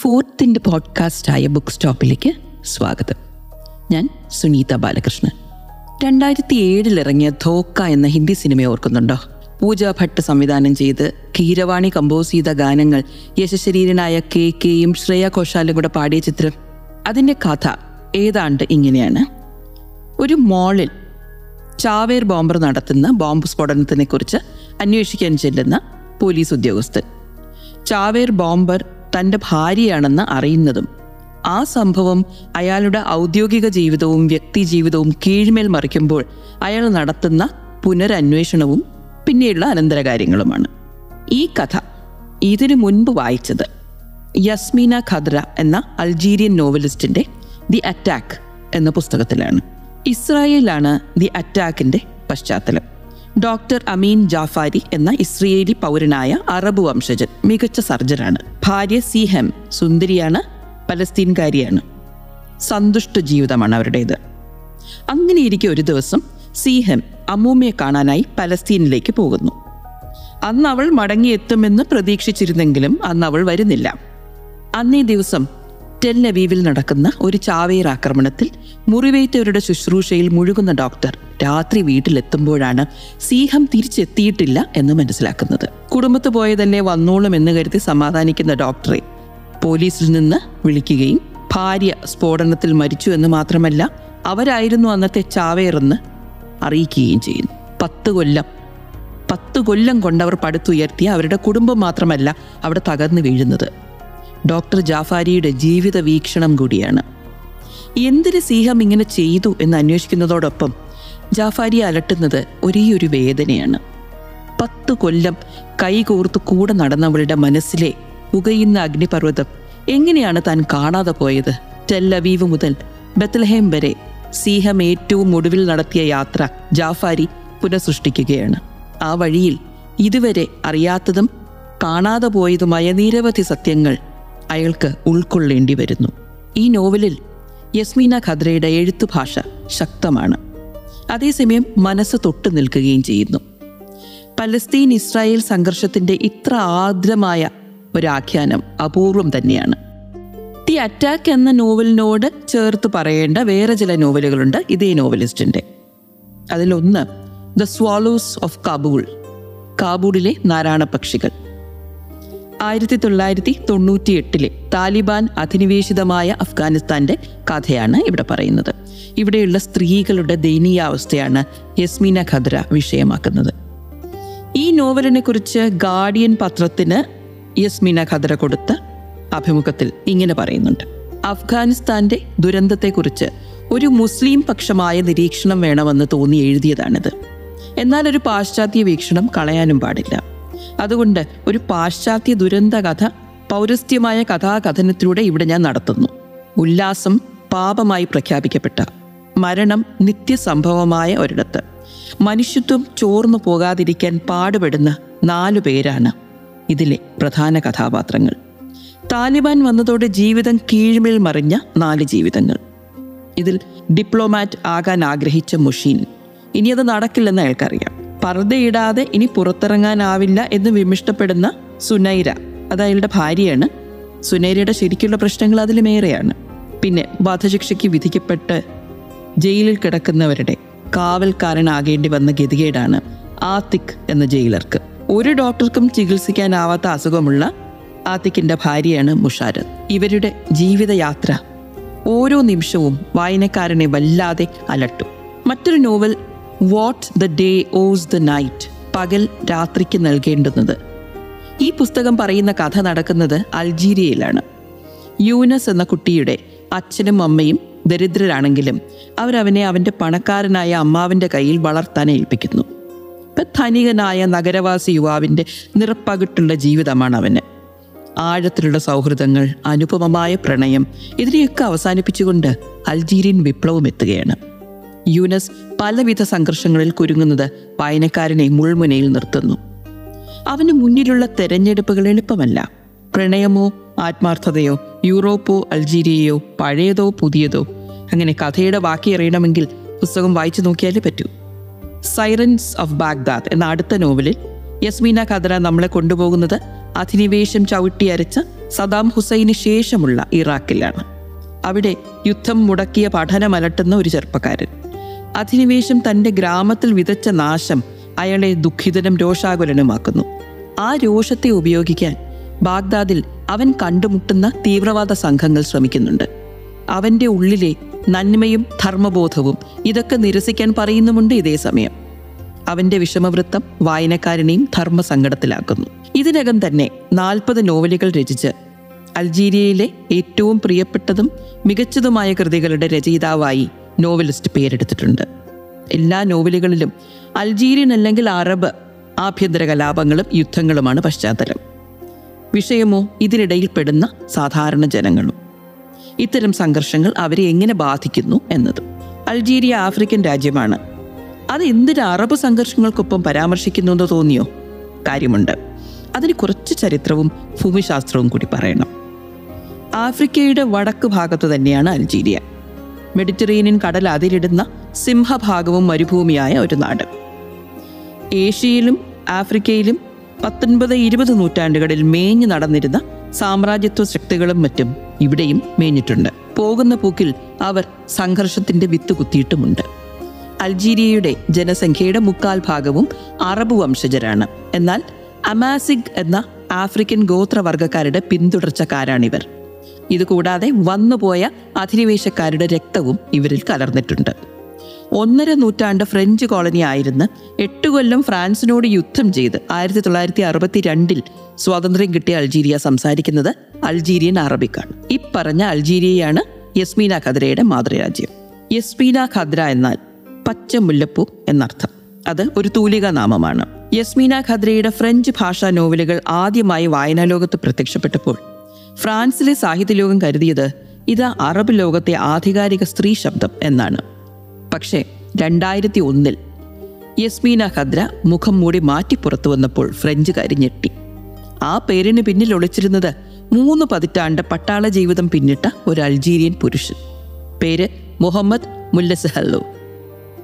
ഫോർത്തിന്റെ ആയ ബുക്ക് സ്റ്റോപ്പിലേക്ക് സ്വാഗതം. ഞാൻ സുനീത ബാലകൃഷ്ണൻ. രണ്ടായിരത്തി ഏഴിൽ ഇറങ്ങിയ ധോക്ക എന്ന ഹിന്ദി സിനിമ ഓർക്കുന്നുണ്ടോ? പൂജ ഭട്ട് സംവിധാനം ചെയ്ത് കീരവാണി കമ്പോസ് ചെയ്ത ഗാനങ്ങൾ യശശരീരനായ കെ കെയും ശ്രേയ ഘോഷാലും കൂടെ പാടിയ ചിത്രം. അതിന്റെ കഥ ഏതാണ്ട് ഇങ്ങനെയാണ്. ഒരു മോളിൽ ചാവേർ ബോംബർ നടത്തുന്ന ബോംബ് സ്ഫോടനത്തിനെ കുറിച്ച് അന്വേഷിക്കാൻ ചെല്ലുന്ന പോലീസ് ഉദ്യോഗസ്ഥൻ. ചാവേർ ബോംബർ തന്റെ ഭാര്യയാണെന്ന് അറിയുന്നതും ആ സംഭവം അയാളുടെ ഔദ്യോഗിക ജീവിതവും വ്യക്തി ജീവിതവും കീഴ്മേൽ മറിക്കുമ്പോൾ അയാൾ നടത്തുന്ന പുനരന്വേഷണവും പിന്നെയുള്ള അനന്തരകാര്യങ്ങളുമാണ്. ഈ കഥ ഇതിനു മുൻപ് വായിച്ചത് യസ്മീന ഖദ്ര എന്ന അൾജീരിയൻ നോവലിസ്റ്റിന്റെ ദി അറ്റാക്ക് എന്ന പുസ്തകത്തിലാണ്. ഇസ്രായേലാണ് ദി അറ്റാക്കിന്റെ പശ്ചാത്തലം. ഡോക്ടർ അമീൻ ജാഫാരി എന്ന ഇസ്രയേലി പൗരനായ അറബ് വംശജൻ മികച്ച സർജനാണ്. ഭാര്യ സിഹെം സുന്ദരിയാണ് പലസ്തീൻകാരിയാണ്. സന്തുഷ്ട ജീവിതമാണ് അവരുടേത്. അങ്ങനെയിരിക്കെ ഒരു ദിവസം സിഹം അമ്മൂമ്മയെ കാണാനായി പലസ്തീനിലേക്ക് പോകുന്നു. അന്ന് അവൾ മടങ്ങിയെത്തുമെന്ന് പ്രതീക്ഷിച്ചിരുന്നെങ്കിലും അന്ന് അവൾ വരുന്നില്ല. അന്നേ ദിവസം ടെല്ലവീവിൽ നടക്കുന്ന ഒരു ചാവേർ ആക്രമണത്തിൽ മുറിവേറ്റവരുടെ ശുശ്രൂഷയിൽ മുഴുകുന്ന ഡോക്ടർ രാത്രി വീട്ടിലെത്തുമ്പോഴാണ് സീഹം തിരിച്ചെത്തിയിട്ടില്ല എന്ന് മനസ്സിലാക്കുന്നത്. കുടുംബത്ത് പോയതല്ലേ വന്നോളും എന്ന് കരുതി സമാധാനിക്കുന്ന ഡോക്ടറെ പോലീസിൽ നിന്ന് വിളിക്കുകയും ഭാര്യ സ്ഫോടനത്തിൽ മരിച്ചു എന്ന് മാത്രമല്ല അവരായിരുന്നു അന്നത്തെ ചാവേറെന്ന് അറിയിക്കുകയും ചെയ്യുന്നു. പത്ത് കൊല്ലം പത്ത് കൊല്ലം കൊണ്ടവർ പടുത്തുയർത്തിയ അവരുടെ കുടുംബം മാത്രമല്ല അവിടെ തകർന്നു വീഴുന്നത്. ഡോക്ടർ ജാഫാരിയുടെ ജീവിത വീക്ഷണം കൂടിയാണ്. എന്തിന് സീഹം ഇങ്ങനെ ചെയ്തു എന്ന് അന്വേഷിക്കുന്നതോടൊപ്പം ജാഫാരി അലട്ടുന്നത് ഒരേയൊരു വേദനയാണ്. പത്ത് കൊല്ലം കൈകോർത്ത് കൂടെ നടന്നവളുടെ മനസ്സിലെ പുകയുന്ന അഗ്നിപർവതം എങ്ങനെയാണ് താൻ കാണാതെ പോയത്? ടെല്ലവീവ് മുതൽ ബത്ലഹേം വരെ സീഹം ഏറ്റവും ഒടുവിൽ നടത്തിയ യാത്ര ജാഫാരി പുനഃസൃഷ്ടിക്കുകയാണ്. ആ വഴിയിൽ ഇതുവരെ അറിയാത്തതും കാണാതെ പോയതുമായ നിരവധി സത്യങ്ങൾ അയാൾക്ക് ഉൾക്കൊള്ളേണ്ടി വരുന്നു ഈ നോവലിൽ യസ്മീന ഖദ്രയുടെ എഴുത്തുഭാഷ ശക്തമാണ്. അതേസമയം മനസ്സ് തൊട്ടു നിൽക്കുകയും ചെയ്യുന്നു. പലസ്തീൻ ഇസ്രായേൽ സംഘർഷത്തിന്റെ ഇത്ര ആർദ്രമായ ഒരാഖ്യാനം അപൂർവം തന്നെയാണ്. ദി അറ്റാക്ക് എന്ന നോവലിനോട് ചേർത്ത് പറയേണ്ട വേറെ ചില നോവലുകളുണ്ട് ഇതേ നോവലിസ്റ്റിന്റെ അതിലൊന്ന് ദ സ്വാലോസ് ഓഫ് കാബൂൾ കാബൂളിലെ നാരായണപക്ഷികൾ ആയിരത്തി തൊള്ളായിരത്തി തൊണ്ണൂറ്റി എട്ടിലെ താലിബാൻ അധിനിവേശിതമായ അഫ്ഗാനിസ്ഥാന്റെ കഥയാണ് ഇവിടെ പറയുന്നത്. ഇവിടെയുള്ള സ്ത്രീകളുടെ ദയനീയാവസ്ഥയാണ് യസ്മീന ഖദ്ര വിഷയമാക്കുന്നത്. ഈ നോവലിനെ കുറിച്ച് ഗാർഡിയൻ പത്രത്തിന് യസ്മീന ഖദ്ര കൊടുത്ത അഭിമുഖത്തിൽ ഇങ്ങനെ പറയുന്നുണ്ട്. അഫ്ഗാനിസ്ഥാന്റെ ദുരന്തത്തെക്കുറിച്ച് ഒരു മുസ്ലിം പക്ഷമായ നിരീക്ഷണം വേണമെന്ന് തോന്നി എഴുതിയതാണിത്. എന്നാൽ ഒരു പാശ്ചാത്യ വീക്ഷണം കളയാനും പാടില്ല. അതുകൊണ്ട് ഒരു പാശ്ചാത്യ ദുരന്ത കഥ പൗരസ്ത്യമായ കഥാകഥനത്തിലൂടെ ഇവിടെ ഞാൻ നടത്തുന്നു. ഉല്ലാസം പാപമായി പ്രഖ്യാപിക്കപ്പെട്ട മരണം നിത്യസംഭവമായ ഒരിടത്ത്. മനുഷ്യത്വം ചോർന്നു പോകാതിരിക്കാൻ പാടുപെടുന്ന നാലു പേരാണ് ഇതിലെ പ്രധാന കഥാപാത്രങ്ങൾ. താലിബാൻ വന്നതോടെ ജീവിതം കീഴ്മേൽ മറിഞ്ഞ നാല് ജീവിതങ്ങൾ. ഇതിൽ ഡിപ്ലോമാറ്റ് ആകാൻ ആഗ്രഹിച്ച മുഷീൻ. ഇനി അത് നടക്കില്ലെന്ന് അയാൾക്കറിയാം. പർദ്ദയിടാതെ ഇനി പുറത്തിറങ്ങാനാവില്ല എന്ന് വിമിഷ്ടപ്പെടുന്ന സുനൈര. അത് അയാളുടെ ഭാര്യയാണ്. സുനൈരയുടെ ശരിക്കുള്ള പ്രശ്നങ്ങൾ അതിലുമേറെയാണ് പിന്നെ വധശിക്ഷയ്ക്ക് വിധിക്കപ്പെട്ട് ജയിലിൽ കിടക്കുന്നവരുടെ കാവൽക്കാരനാകേണ്ടി വന്ന ഗതികേടാണ് ആത്തിക് എന്ന ജയിലർക്ക്. ഒരു ഡോക്ടർക്കും ചികിത്സിക്കാനാവാത്ത അസുഖമുള്ള ആത്തിക്കിന്റെ ഭാര്യയാണ് മുഷാരത്. ഇവരുടെ ജീവിതയാത്ര ഓരോ നിമിഷവും വായനക്കാരനെ വല്ലാതെ അലട്ടും. മറ്റൊരു novel what the day owes the night പകൽ രാത്രിക്ക് നൽകേണ്ടുന്നത്. ഈ പുസ്തകം പറയുന്ന കഥ നടക്കുന്നത് അൾജീരിയയിലാണ് യൂനസ് എന്ന കുട്ടിയുടെ അച്ഛനും അമ്മയും ദരിദ്രരാണെങ്കിലും അവരവനെ അവന്റെ പണക്കാരനായ അമ്മാവിന്റെ കയ്യിൽ വളർത്താൻ ഏൽപ്പിക്കുന്നു. ഇപ്പം ധനികനായ നഗരവാസി യുവാവിന്റെ നിറപ്പകിട്ടുള്ള ജീവിതമാണ് അവന്. ആഴത്തിലുള്ള സൗഹൃദങ്ങൾ അനുപമമായ പ്രണയം ഇതിനെയൊക്കെ അവസാനിപ്പിച്ചുകൊണ്ട് അൾജീരിയൻ വിപ്ലവം എത്തുകയാണ്. യൂനസ് പലവിധ സംഘർഷങ്ങളിൽ കുരുങ്ങുന്നത് വായനക്കാരനെ മുൾമുനയിൽ നിർത്തുന്നു. അവന് മുന്നിലുള്ള തെരഞ്ഞെടുപ്പുകൾ എളുപ്പമല്ല. പ്രണയമോ ആത്മാർത്ഥതയോ യൂറോപ്പോ അൾജീരിയയോ പഴയതോ പുതിയതോ. അങ്ങനെ കഥയുടെ ബാക്കി അറിയണമെങ്കിൽ പുസ്തകം വായിച്ചു നോക്കിയാലേ പറ്റൂ. സൈറൻസ് ഓഫ് ബാഗ്ദാദ് എന്ന അടുത്ത നോവലിൽ യസ്മീന ഖദ്ര നമ്മളെ കൊണ്ടുപോകുന്നത് അധിനിവേശം ചവിട്ടി അരച്ച സദാം ഹുസൈന് ശേഷമുള്ള ഇറാഖിലാണ്. അവിടെ യുദ്ധം മുടക്കിയ പഠനമലട്ടുന്ന ഒരു ചെറുപ്പക്കാരൻ. അധിനിവേശം തന്റെ ഗ്രാമത്തിൽ വിതച്ച നാശം അയാളെ ദുഃഖിതനും രോഷാകുലനുമാക്കുന്നു. ആ രോഷത്തെ ഉപയോഗിക്കാൻ ബാഗ്ദാദിൽ അവൻ കണ്ടുമുട്ടുന്ന തീവ്രവാദ സംഘങ്ങൾ ശ്രമിക്കുന്നുണ്ട്. അവന്റെ ഉള്ളിലെ നന്മയും ധർമ്മബോധവും ഇതൊക്കെ നിരസിക്കാൻ പറയുന്നുമുണ്ട് ഇതേ സമയം. അവന്റെ വിഷമവൃത്തം വായനക്കാരനെയും ധർമ്മസങ്കടത്തിലാക്കുന്നു. ഇതിനകം തന്നെ നാൽപ്പത് നോവലുകൾ രചിച്ച് അൾജീരിയയിലെ ഏറ്റവും പ്രിയപ്പെട്ടതും മികച്ചതുമായ കൃതികളുടെ രചയിതാവായി നോവലിസ്റ്റ് പേരെടുത്തിട്ടുണ്ട്. എല്ലാ നോവലുകളിലും അൾജീരിയൻ അല്ലെങ്കിൽ അറബ് ആഭ്യന്തര കലാപങ്ങളും യുദ്ധങ്ങളുമാണ് പശ്ചാത്തലം. വിഷയമോ ഇതിനിടയിൽ പെടുന്ന സാധാരണ ജനങ്ങളും. ഇത്തരം സംഘർഷങ്ങൾ അവരെ എങ്ങനെ ബാധിക്കുന്നു എന്നതും. അൾജീരിയ ആഫ്രിക്കൻ രാജ്യമാണ്. അത് എന്തിന് അറബ് സംഘർഷങ്ങൾക്കൊപ്പം പരാമർശിക്കുന്നു എന്ന് തോന്നിയോ? കാര്യമുണ്ട്. അതിന് കുറച്ച് ചരിത്രവും ഭൂമിശാസ്ത്രവും കൂടി പറയണം. ആഫ്രിക്കയുടെ വടക്ക് ഭാഗത്ത് തന്നെയാണ് അൾജീരിയ മെഡിറ്ററേനിയൻ കടൽ അതിരിടുന്ന സിംഹഭാഗവും മരുഭൂമിയായ ഒരു നാട്. ഏഷ്യയിലും ആഫ്രിക്കയിലും പത്തൊൻപത് ഇരുപത് നൂറ്റാണ്ടുകളിൽ മേഞ്ഞു നടന്നിരുന്ന സാമ്രാജ്യത്വ ശക്തികളും മറ്റും ഇവിടെയും മേഞ്ഞിട്ടുണ്ട്. പോകുന്ന പൂക്കിൽ അവർ സംഘർഷത്തിന്റെ വിത്ത് കുത്തിയിട്ടുമുണ്ട്. അൾജീരിയയുടെ ജനസംഖ്യയുടെ മുക്കാൽ ഭാഗവും അറബ് വംശജരാണ്. എന്നാൽ അമാസിഗ് എന്ന ആഫ്രിക്കൻ ഗോത്രവർഗക്കാരുടെ പിന്തുടർച്ചക്കാരാണിവർ. ഇതുകൂടാതെ വന്നുപോയ അധിനിവേശക്കാരുടെ രക്തവും ഇവരിൽ കലർന്നിട്ടുണ്ട്. ഒന്നര നൂറ്റാണ്ട് ഫ്രഞ്ച് കോളനി ആയിരുന്ന എട്ട് കൊല്ലം ഫ്രാൻസിനോട് യുദ്ധം ചെയ്ത് ആയിരത്തി തൊള്ളായിരത്തി അറുപത്തി രണ്ടിൽ സ്വാതന്ത്ര്യം കിട്ടിയ അൾജീരിയ സംസാരിക്കുന്നത് അൾജീരിയൻ അറബിക്കാണ്. ഇപ്പറഞ്ഞ അൾജീരിയയാണ് യസ്മീന ഖദ്രയുടെ മാതൃരാജ്യം. യസ്മീന ഖദ്ര എന്നാൽ പച്ച മുല്ലപ്പൂ എന്നർത്ഥം. അത് ഒരു തൂലിക നാമമാണ്. യസ്മീന ഖദ്രയുടെ ഫ്രഞ്ച് ഭാഷാ നോവലുകൾ ആദ്യമായി വായനാലോകത്ത് പ്രത്യക്ഷപ്പെട്ടപ്പോൾ ഫ്രാൻസിലെ സാഹിത്യലോകം കരുതിയത് ഇത് അറബ് ലോകത്തെ ആധികാരിക സ്ത്രീ ശബ്ദം എന്നാണ്. പക്ഷേ രണ്ടായിരത്തി ഒന്നിൽ യസ്മീന ഖദ്ര മുഖം മൂടി മാറ്റി പുറത്തു വന്നപ്പോൾ ഫ്രഞ്ചുകാരി ഞെട്ടി. ആ പേരിന് പിന്നിൽ ഒളിച്ചിരുന്നത് മൂന്ന് പതിറ്റാണ്ട് പട്ടാള ജീവിതം പിന്നിട്ട ഒരു അൾജീരിയൻ പുരുഷൻ. പേര് മുഹമ്മദ് മുല്ലസഹല്ലോ.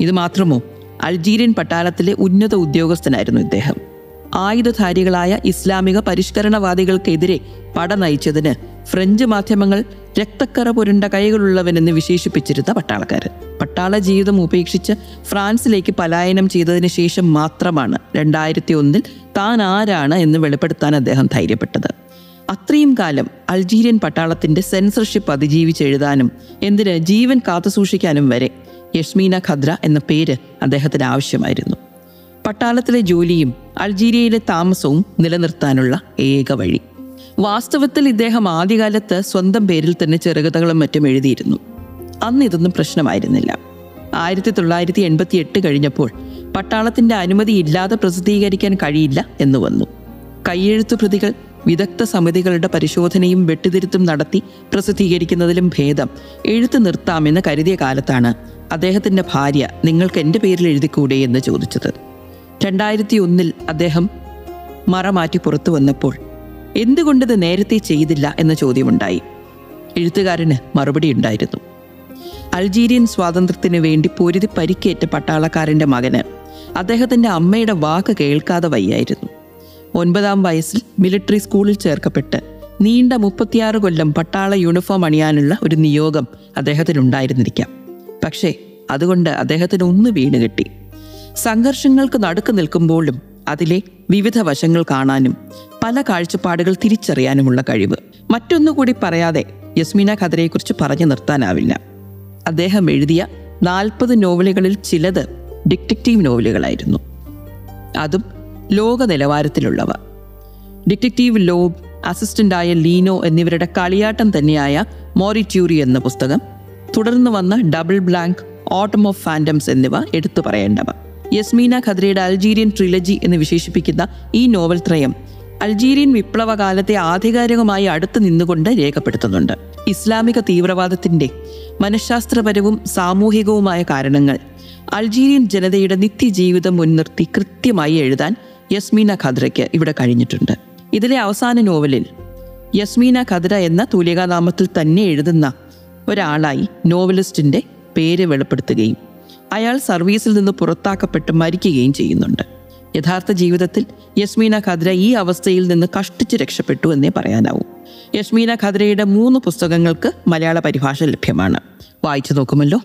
ഇത് മാത്രമോ അൾജീരിയൻ പട്ടാളത്തിലെ ഉന്നത ഉദ്യോഗസ്ഥനായിരുന്നു ഇദ്ദേഹം. ആയുധധാരികളായ ഇസ്ലാമിക പരിഷ്കരണവാദികൾക്കെതിരെ പട നയിച്ചതിന് ഫ്രഞ്ച് മാധ്യമങ്ങൾ രക്തക്കറ പുരണ്ട കൈകളുള്ളവനെന്ന് വിശേഷിപ്പിച്ചിരുന്ന പട്ടാളക്കാരൻ. പട്ടാള ജീവിതം ഉപേക്ഷിച്ച് ഫ്രാൻസിലേക്ക് പലായനം ചെയ്തതിന് ശേഷം മാത്രമാണ് രണ്ടായിരത്തി ഒന്നിൽ താൻ ആരാണ് എന്ന് വെളിപ്പെടുത്താൻ അദ്ദേഹം ധൈര്യപ്പെട്ടത്. അത്രയും കാലം അൾജീരിയൻ പട്ടാളത്തിന്റെ സെൻസർഷിപ്പ് അതിജീവിച്ചെഴുതാനും എന്തിന് ജീവൻ കാത്തുസൂക്ഷിക്കാനും വരെ യഷ്മീന ഖദ്ര എന്ന പേര് അദ്ദേഹത്തിന് ആവശ്യമായിരുന്നു. പട്ടാളത്തിലെ ജോലിയും അൾജീരിയയിലെ താമസവും നിലനിർത്താനുള്ള ഏക വഴി. വാസ്തവത്തിൽ ഇദ്ദേഹം ആദ്യകാലത്ത് സ്വന്തം പേരിൽ തന്നെ ചെറുകഥകളും മറ്റും എഴുതിയിരുന്നു. അന്ന് ഇതൊന്നും പ്രശ്നമായിരുന്നില്ല. ആയിരത്തി തൊള്ളായിരത്തി എൺപത്തി എട്ട് കഴിഞ്ഞപ്പോൾ പട്ടാളത്തിന്റെ അനുമതി ഇല്ലാതെ പ്രസിദ്ധീകരിക്കാൻ കഴിയില്ല എന്ന് വന്നു. കൈയെഴുത്തു പ്രതികൾ വിദഗ്ധ സമിതികളുടെ പരിശോധനയും വെട്ടിതിരുത്തും നടത്തി പ്രസിദ്ധീകരിക്കുന്നതിലും ഭേദം എഴുത്ത് നിർത്താമെന്ന് കരുതിയ കാലത്താണ് അദ്ദേഹത്തിന്റെ ഭാര്യ നിങ്ങൾക്ക് എന്റെ പേരിൽ എഴുതിക്കൂടെ എന്ന് ചോദിച്ചത്. രണ്ടായിരത്തി ഒന്നിൽ അദ്ദേഹം മറ മാറ്റി പുറത്തു വന്നപ്പോൾ എന്തുകൊണ്ടിത് നേരത്തെ ചെയ്തില്ല എന്ന ചോദ്യമുണ്ടായി. എഴുത്തുകാരന് മറുപടി ഉണ്ടായിരുന്നു. അൾജീരിയൻ സ്വാതന്ത്ര്യത്തിന് വേണ്ടി പൊരുതി പരിക്കേറ്റ പട്ടാളക്കാരന്റെ മകന് അദ്ദേഹത്തിന്റെ അമ്മയുടെ വാക്ക് കേൾക്കാതെ വയ്യായിരുന്നു. ഒൻപതാം വയസ്സിൽ മിലിറ്ററി സ്കൂളിൽ ചേർക്കപ്പെട്ട് നീണ്ട മുപ്പത്തിയാറ് കൊല്ലം പട്ടാള യൂണിഫോം അണിയാനുള്ള ഒരു നിയോഗം അദ്ദേഹത്തിനുണ്ടായിരുന്നിരിക്കാം. പക്ഷേ അതുകൊണ്ട് അദ്ദേഹത്തിന് ഒന്ന് വീണ് കിട്ടി. സംഘർഷങ്ങൾക്ക് നടുക്ക് നിൽക്കുമ്പോഴും അതിലെ വിവിധ വശങ്ങൾ കാണാനും പല കാഴ്ചപ്പാടുകൾ തിരിച്ചറിയാനുമുള്ള കഴിവ്. മറ്റൊന്നുകൂടി പറയാതെ യസ്മിന ഖദറയെക്കുറിച്ച് പറഞ്ഞു നിർത്താനാവില്ല. അദ്ദേഹം എഴുതിയ നാൽപ്പത് നോവലുകളിൽ ചിലത് ഡിറ്റക്റ്റീവ് നോവലുകളായിരുന്നു. അതും ലോക നിലവാരത്തിലുള്ളവ. ഡിറ്റക്റ്റീവ് ലോബ് അസിസ്റ്റന്റായ ലീനോ എന്നിവരുടെ കളിയാട്ടം തന്നെയായ മോറിറ്റ്യൂറി എന്ന പുസ്തകം തുടർന്ന് വന്ന double blank autumn of phantoms എന്നിവ എടുത്തു പറയേണ്ടവ. യസ്മീന ഖദ്രയുടെ അൾജീരിയൻ ട്രിലജി എന്ന് വിശേഷിപ്പിക്കുന്ന ഈ നോവൽ ത്രയം അൾജീരിയൻ വിപ്ലവകാലത്തെ ആധികാരികമായി അടുത്ത് നിന്നുകൊണ്ട് രേഖപ്പെടുത്തുന്നുണ്ട്. ഇസ്ലാമിക തീവ്രവാദത്തിന്റെ മനഃശാസ്ത്രപരവും സാമൂഹികവുമായ കാരണങ്ങൾ അൾജീരിയൻ ജനതയുടെ നിത്യജീവിതം മുൻനിർത്തി കൃത്യമായി എഴുതാൻ യസ്മീന ഖദ്രയ്ക്ക് ഇവിടെ കഴിഞ്ഞിട്ടുണ്ട്. ഇതിലെ അവസാന നോവലിൽ യസ്മീന ഖദ്ര എന്ന തൂലികാനാമത്തിൽ തന്നെ എഴുതുന്ന ഒരാളായി നോവലിസ്റ്റിന്റെ പേര് വെളിപ്പെടുത്തുകയും അയാൾ സർവീസിൽ നിന്ന് പുറത്താക്കപ്പെട്ട് മരിക്കുകയും ചെയ്യുന്നുണ്ട്. യഥാർത്ഥ ജീവിതത്തിൽ യസ്മീന ഖദ്ര ഈ അവസ്ഥയിൽ നിന്ന് കഷ്ടിച്ച് രക്ഷപ്പെട്ടു എന്നേ പറയാനാവൂ. യസ്മീന ഖദ്രയുടെ മൂന്ന് പുസ്തകങ്ങൾക്ക് മലയാള പരിഭാഷ ലഭ്യമാണ്. വായിച്ചു നോക്കുമല്ലോ.